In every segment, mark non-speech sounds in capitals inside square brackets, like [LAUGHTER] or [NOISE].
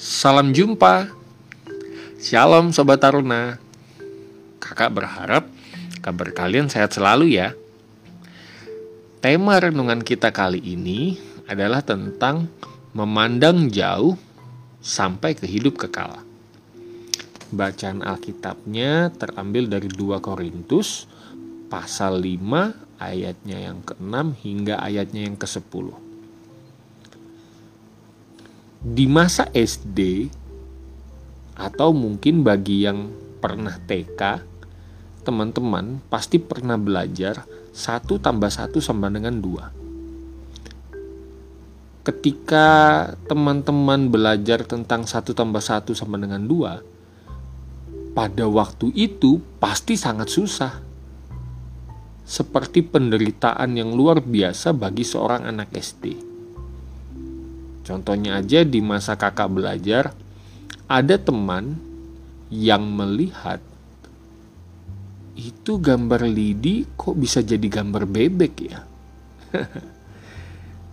Salam jumpa. Shalom Sobat Taruna. Kakak berharap kabar kalian sehat selalu ya. Tema renungan kita kali ini adalah tentang memandang jauh sampai ke hidup kekal. Bacaan Alkitabnya terambil dari 2 Korintus pasal 5 ayatnya yang ke-6 hingga ayatnya yang ke-10. Di masa SD atau mungkin bagi yang pernah TK, teman-teman pasti pernah belajar 1 tambah 1 sama dengan 2. Ketika teman-teman belajar tentang 1 tambah 1 sama dengan 2, pada waktu itu pasti sangat susah. Seperti penderitaan yang luar biasa bagi seorang anak SD. Contohnya aja di masa kakak belajar, ada teman yang melihat itu gambar lidi kok bisa jadi gambar bebek ya. [LAUGHS]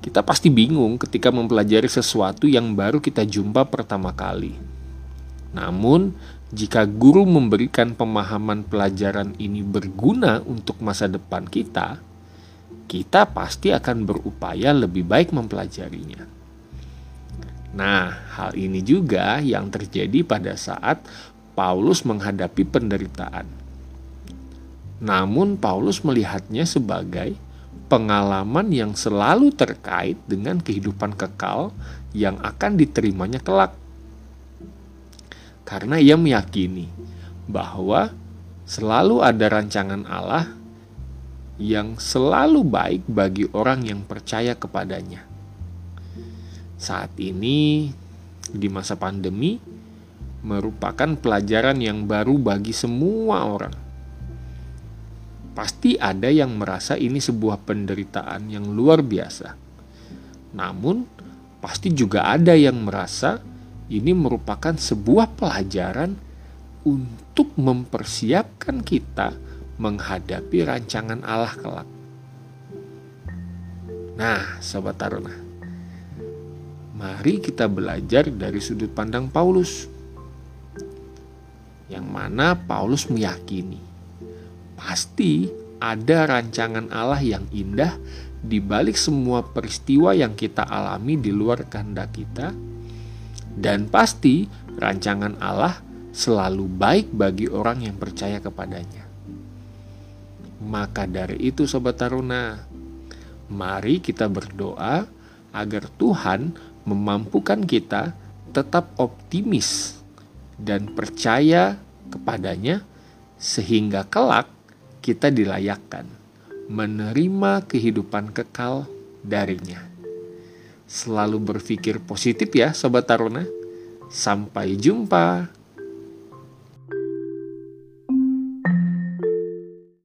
kita pasti bingung ketika mempelajari sesuatu yang baru kita jumpa pertama kali. Namun, jika guru memberikan pemahaman pelajaran ini berguna untuk masa depan kita, kita pasti akan berupaya lebih baik mempelajarinya. Nah, hal ini juga yang terjadi pada saat Paulus menghadapi penderitaan. Namun, Paulus melihatnya sebagai pengalaman yang selalu terkait dengan kehidupan kekal yang akan diterimanya kelak karena ia meyakini bahwa selalu ada rancangan Allah yang selalu baik bagi orang yang percaya kepadanya. Saat ini, di masa pandemi, merupakan pelajaran yang baru bagi semua orang. Pasti ada yang merasa ini sebuah penderitaan yang luar biasa. Namun, pasti juga ada yang merasa ini merupakan sebuah pelajaran untuk mempersiapkan kita menghadapi rancangan Allah kelak. Nah, sobat Taruna, mari kita belajar dari sudut pandang Paulus. Yang mana Paulus meyakini pasti ada rancangan Allah yang indah di balik semua peristiwa yang kita alami di luar kehendak kita dan pasti rancangan Allah selalu baik bagi orang yang percaya kepadanya. Maka dari itu Sobat Taruna, mari kita berdoa agar Tuhan memampukan kita tetap optimis dan percaya kepadanya sehingga kelak kita dilayakkan menerima kehidupan kekal darinya. Selalu berpikir positif ya Sobat Taruna. Sampai jumpa.